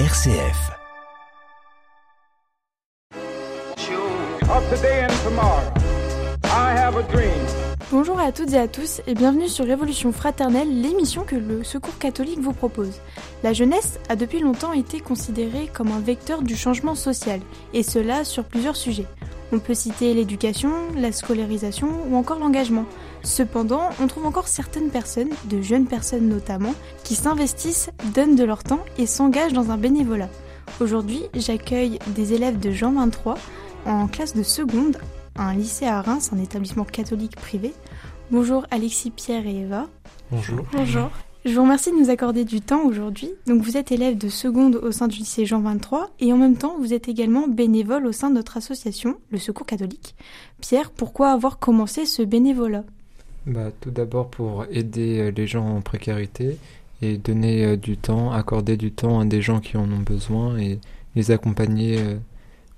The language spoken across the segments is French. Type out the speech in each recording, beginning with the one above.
RCF. Bonjour à toutes et à tous et bienvenue sur Révolution Fraternelle, l'émission que le Secours catholique vous propose. La jeunesse a depuis longtemps été considérée comme un vecteur du changement social, et cela sur plusieurs sujets. On peut citer l'éducation, la scolarisation ou encore l'engagement. Cependant, on trouve encore certaines personnes, de jeunes personnes notamment, qui s'investissent, donnent de leur temps et s'engagent dans un bénévolat. Aujourd'hui, j'accueille des élèves de Jean 23 en classe de seconde, un lycée à Reims, un établissement catholique privé. Bonjour Alexis, Pierre et Eva. Bonjour. Bonjour. Je vous remercie de nous accorder du temps aujourd'hui. Donc vous êtes élève de seconde au sein du lycée Jean 23 et en même temps vous êtes également bénévole au sein de notre association, le Secours catholique. Pierre, pourquoi avoir commencé ce bénévolat? Bah, tout d'abord pour aider euh, les gens en précarité et donner euh, du temps, accorder du temps à des gens qui en ont besoin et les accompagner euh,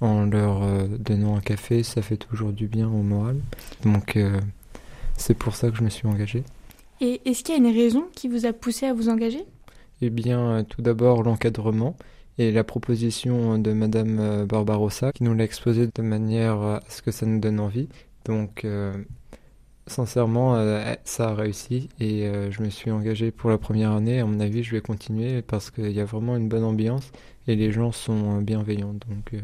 en leur donnant un café, ça fait toujours du bien au moral. Donc c'est pour ça que je me suis engagé. Et est-ce qu'il y a une raison qui vous a poussé à vous engager? Eh bien, euh, tout d'abord l'encadrement et la proposition de Madame euh, Barbarossa qui nous l'a exposé de manière à ce que ça nous donne envie. Donc, euh, sincèrement, euh, ça a réussi et euh, je me suis engagé pour la première année. À mon avis, je vais continuer parce qu'il y a vraiment une bonne ambiance et les gens sont euh, bienveillants. Donc, euh,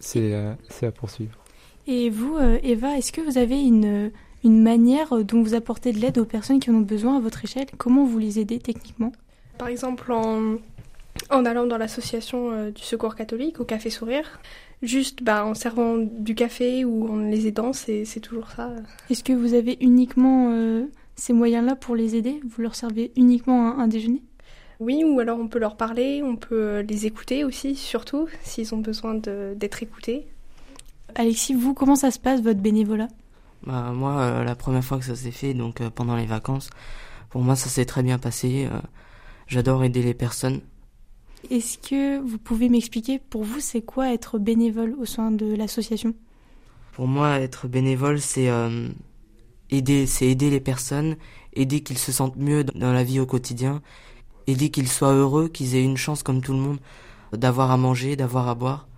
c'est euh, à poursuivre. Et vous, euh, Eva, est-ce que vous avez une, une manière dont vous apportez de l'aide aux personnes qui en ont besoin à votre échelle. Comment vous les aidez techniquement? Par exemple, en, en allant dans l'association euh, du Secours catholique, au Café Sourire, juste bah, en servant du café ou en les aidant, c'est c'est toujours ça. Est-ce que vous avez uniquement euh, ces moyens-là pour les aider? Vous leur servez uniquement un, un déjeuner? Oui, ou alors on peut leur parler, on peut euh, les écouter aussi, surtout s'ils ont besoin de- d'être écoutés. Alexis, vous, comment ça se passe votre bénévolat? Bah, moi, euh, la première fois que ça s'est fait, donc euh, pendant les vacances, pour moi, ça s'est très bien passé. euh, J'adore aider les personnes. Est-ce que vous pouvez m'expliquer pour vous c'est quoi être bénévole au sein de l'association? Pour moi, être bénévole, c'est euh, aider, c'est aider les personnes, aider qu'ils se sentent mieux dans la vie au quotidien, aider qu'ils soient heureux, qu'ils aient une chance comme tout le monde, d'avoir à manger, d'avoir à boire,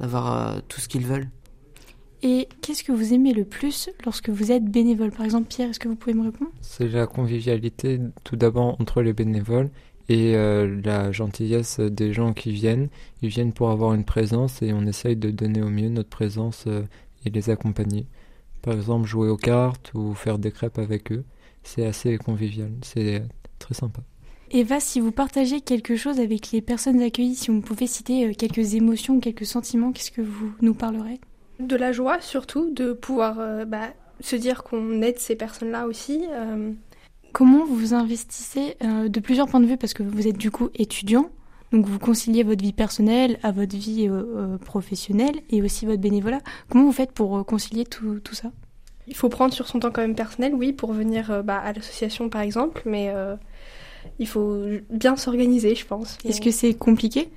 d'avoir euh, tout ce qu'ils veulent. Et qu'est-ce que vous aimez le plus lorsque vous êtes bénévole? Par exemple, Pierre, est-ce que vous pouvez me répondre? C'est la convivialité tout d'abord entre les bénévoles et euh, la gentillesse des gens qui viennent. Ils viennent pour avoir une présence et on essaye de donner au mieux notre présence euh, et les accompagner. Par exemple, jouer aux cartes ou faire des crêpes avec eux. C'est assez convivial, c'est très sympa. Eva, si vous partagez quelque chose avec les personnes accueillies, si vous pouvez citer euh, quelques émotions, quelques sentiments, qu'est-ce que vous nous parlerez? De la joie surtout, de pouvoir euh, bah, se dire qu'on aide ces personnes-là aussi. euh, Comment vous vous investissez euh, de plusieurs points de vue Parce que vous êtes du coup étudiant, donc vous conciliez votre vie personnelle à votre vie professionnelle et aussi votre bénévolat. Comment vous faites pour concilier tout, tout ça? Il faut prendre sur son temps quand même personnel, oui, pour venir bah, à l'association par exemple, mais il faut bien s'organiser, je pense. Est-ce que c'est compliqué?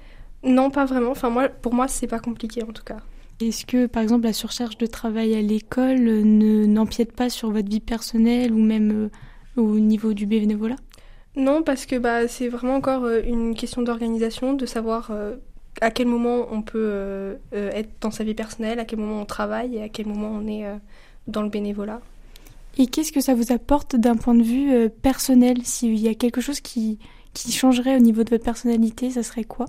Non, pas vraiment. Enfin, moi, pour moi, c'est pas compliqué en tout cas. Est-ce que, par exemple, la surcharge de travail à l'école ne n'empiète pas sur votre vie personnelle ou même euh, au niveau du bénévolat? Non, parce que bah, c'est vraiment encore euh, une question d'organisation, de savoir euh, à quel moment on peut être dans sa vie personnelle, à quel moment on travaille et à quel moment on est euh, dans le bénévolat. Et qu'est-ce que ça vous apporte d'un point de vue euh, personnel? S'il y a quelque chose qui, qui changerait au niveau de votre personnalité, ça serait quoi?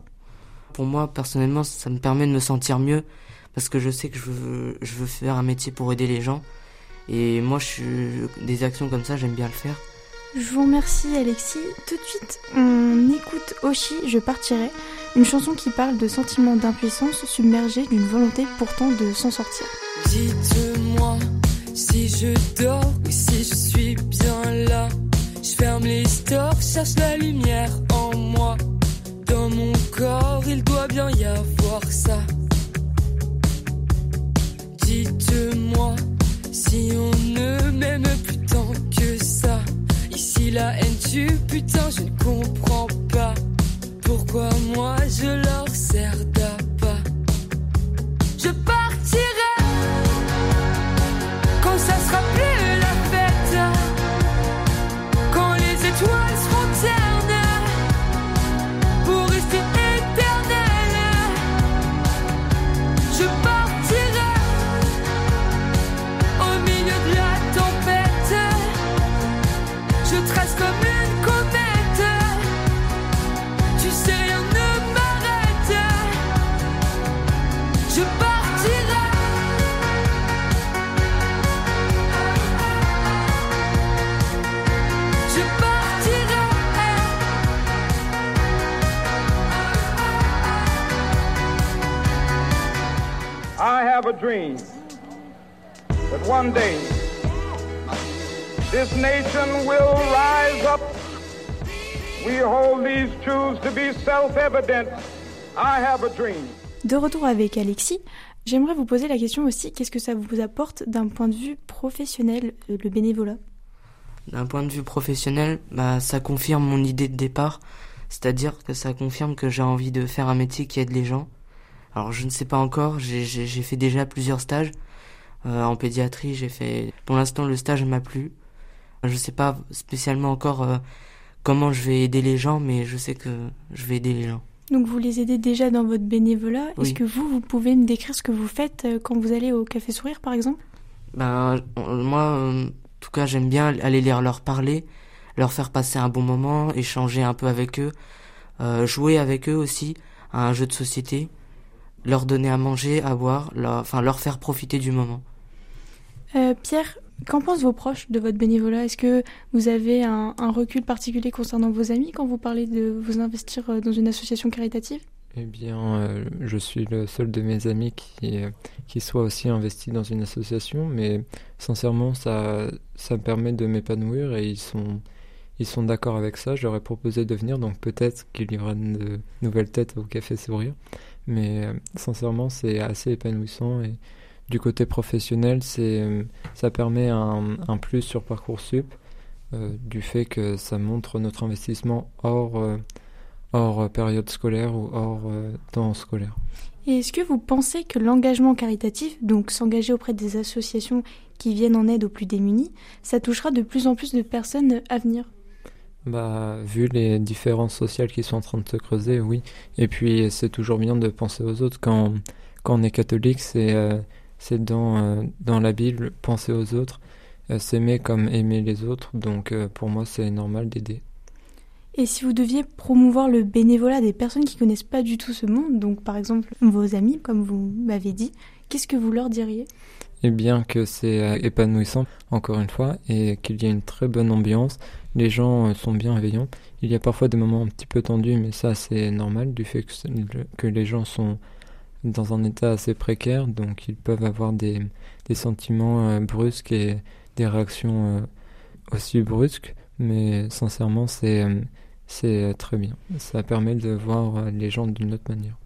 Pour moi, personnellement, ça me permet de me sentir mieux parce que je sais que je veux, je veux faire un métier pour aider les gens. Et moi, je suis, des actions comme ça, j'aime bien le faire. Je vous remercie Alexis. Tout de suite, on écoute Oshi, Je partirai, une chanson qui parle de sentiments d'impuissance submergés d'une volonté pourtant de s'en sortir. Dites-moi si je dors ou si je suis bien là. Je ferme les stores, cherche la lumière en moi. Dans mon corps, il doit bien y avoir ça. Dites-moi si on ne m'aime plus tant que ça. Ici la haine tue, putain, je ne comprends have a dream that one day this nation will rise up. We hold these truths to be self-evident. I have a dream. De retour avec Alexis, j'aimerais vous poser la question aussi, qu'est-ce que ça vous apporte d'un point de vue professionnel, euh, le bénévolat? D'un point de vue professionnel, bah, ça confirme mon idée de départ, c'est-à-dire que ça confirme que j'ai envie de faire un métier qui aide les gens. Alors je ne sais pas encore, j'ai fait déjà plusieurs stages. Euh, en pédiatrie, j'ai fait... Pour l'instant, le stage m'a plu. Je ne sais pas spécialement encore euh, comment je vais aider les gens, mais je sais que je vais aider les gens. Donc vous les aidez déjà dans votre bénévolat. Est-ce que vous, vous pouvez me décrire ce que vous faites euh, quand vous allez au Café Sourire, par exemple? Ben, moi, en tout cas, j'aime bien aller leur parler, leur faire passer un bon moment, échanger un peu avec eux, euh, jouer avec eux aussi à un jeu de société, leur donner à manger, à boire, leur, enfin leur faire profiter du moment. Euh, Pierre, qu'en pensent vos proches de votre bénévolat? Est-ce que vous avez un, un recul particulier concernant vos amis quand vous parlez de vous investir euh, dans une association caritative? Eh bien, euh, je suis le seul de mes amis qui, qui soit aussi investi dans une association, mais sincèrement, ça, ça me permet de m'épanouir et ils sont, ils sont d'accord avec ça. Je leur ai proposé de venir, donc peut-être qu'il y aura de nouvelles têtes au Café Sourire. Mais euh, sincèrement, c'est assez épanouissant et du côté professionnel, c'est, euh, ça permet un, plus sur Parcoursup euh, du fait que ça montre notre investissement hors, euh, hors période scolaire ou hors temps scolaire. Et est-ce que vous pensez que l'engagement caritatif, donc s'engager auprès des associations qui viennent en aide aux plus démunis, ça touchera de plus en plus de personnes à venir? Bah, vu les différences sociales qui sont en train de se creuser, oui. Et puis, c'est toujours bien de penser aux autres. Quand, quand on est catholique, c'est euh, dans, euh, dans la Bible, penser aux autres, euh, s'aimer comme aimer les autres. Donc, pour moi, c'est normal d'aider. Et si vous deviez promouvoir le bénévolat des personnes qui connaissent pas du tout ce monde, donc par exemple vos amis, comme vous m'avez dit, qu'est-ce que vous leur diriez? Et bien que c'est euh, épanouissant, encore une fois, et qu'il y a une très bonne ambiance, les gens euh, sont bienveillants. Il y a parfois des moments un petit peu tendus, mais ça c'est normal du fait que, les gens sont dans un état assez précaire, donc ils peuvent avoir des, sentiments euh, brusques et des réactions aussi brusques, mais sincèrement c'est très bien. Ça permet de voir les gens d'une autre manière.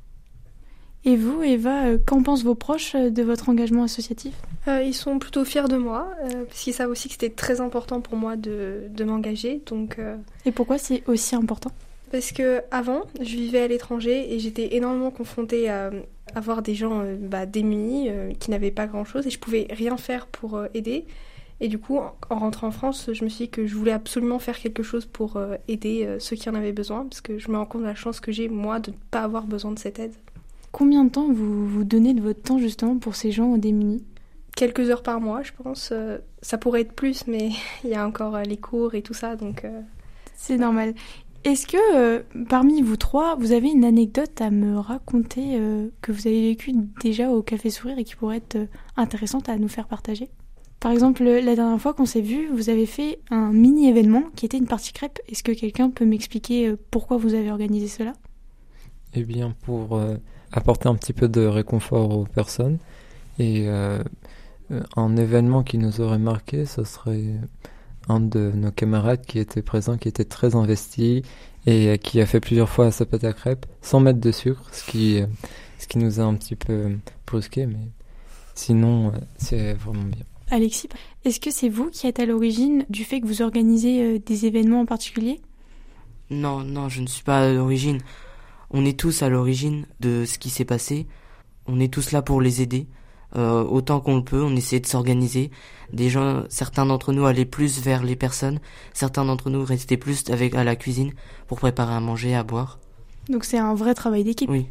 Et vous, Eva, euh, qu'en pensent vos proches euh, de votre engagement associatif? Euh, ils sont plutôt fiers de moi, euh, parce qu'ils savent aussi que c'était très important pour moi de, de m'engager. Donc, euh, Et pourquoi c'est aussi important? parce que avant, je vivais à l'étranger et j'étais énormément confrontée à, à voir des gens bah, démunis qui n'avaient pas grand-chose et je pouvais rien faire pour aider. Et du coup, en, en rentrant en France, je me suis dit que je voulais absolument faire quelque chose pour aider ceux qui en avaient besoin, parce que je me rends compte de la chance que j'ai moi de ne pas avoir besoin de cette aide. Combien de temps vous vous donnez de votre temps justement pour ces gens démunis Quelques heures par mois, je pense. euh, ça pourrait être plus, mais il y a encore euh, les cours et tout ça, donc. euh, C'est normal. Est-ce que euh, parmi vous trois, vous avez une anecdote à me raconter euh, que vous avez vécue déjà au Café Sourire et qui pourrait être euh, intéressante à nous faire partager? Par exemple, la dernière fois qu'on s'est vu, vous avez fait un mini événement qui était une partie crêpe. Est-ce que quelqu'un peut m'expliquer euh, pourquoi vous avez organisé cela? Eh bien, pour euh, apporter un petit peu de réconfort aux personnes et euh, euh, un événement qui nous aurait marqué, ce serait un de nos camarades qui était présent, qui était très investi et euh, qui a fait plusieurs fois sa pâte à crêpes sans mettre de sucre, ce qui, ce qui nous a un petit peu brusqué, mais sinon, c'est vraiment bien. Alexis, est-ce que c'est vous qui êtes à l'origine du fait que vous organisez des événements en particulier? Non, non, je ne suis pas à l'origine. On est tous à l'origine de ce qui s'est passé. On est tous là pour les aider. Euh, autant qu'on le peut, on essaie de s'organiser. Des gens, certains d'entre nous allaient plus vers les personnes, certains d'entre nous restaient plus avec à la cuisine pour préparer à manger, à boire. Donc c'est un vrai travail d'équipe. Oui.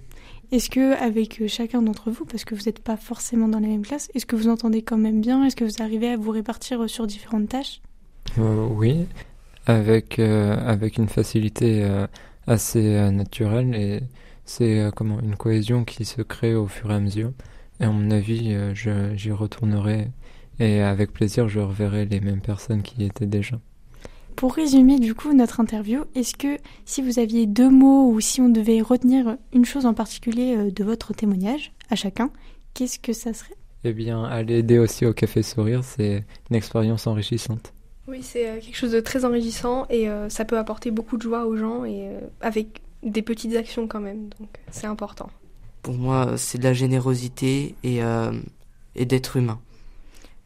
Est-ce que avec euh, chacun d'entre vous, parce que vous n'êtes pas forcément dans la même classe, est-ce que vous entendez quand même bien? Est-ce que vous arrivez à vous répartir euh, sur différentes tâches? Euh, oui, avec, euh, avec une facilité euh, assez euh, naturelle et c'est euh, comment une cohésion qui se crée au fur et à mesure. Et à mon avis, euh, j'y retournerai et avec plaisir, je reverrai les mêmes personnes qui y étaient déjà. Pour résumer du coup notre interview, est-ce que si vous aviez deux mots ou si on devait retenir une chose en particulier de votre témoignage à chacun, qu'est-ce que ça serait? Eh bien, aller aider aussi au Café Sourire, c'est une expérience enrichissante. Oui, c'est euh, quelque chose de très enrichissant et euh, ça peut apporter beaucoup de joie aux gens et euh, avec des petites actions quand même, donc c'est important. Pour moi, c'est de la générosité et, euh, et d'être humain.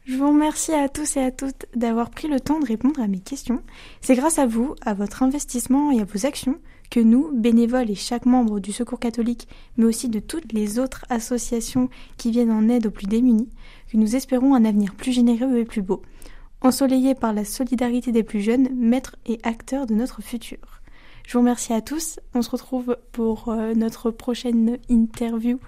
Je vous remercie à tous et à toutes d'avoir pris le temps de répondre à mes questions. C'est grâce à vous, à votre investissement et à vos actions que nous, bénévoles et chaque membre du Secours catholique, mais aussi de toutes les autres associations qui viennent en aide aux plus démunis, que nous espérons un avenir plus généreux et plus beau, ensoleillé par la solidarité des plus jeunes, maîtres et acteurs de notre futur. Je vous remercie à tous. On se retrouve pour euh, notre prochaine interview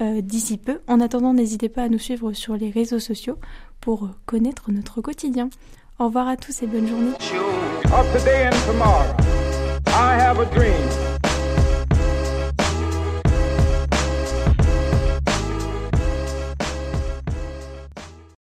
euh, d'ici peu. En attendant, n'hésitez pas à nous suivre sur les réseaux sociaux pour connaître notre quotidien. Au revoir à tous et bonne journée.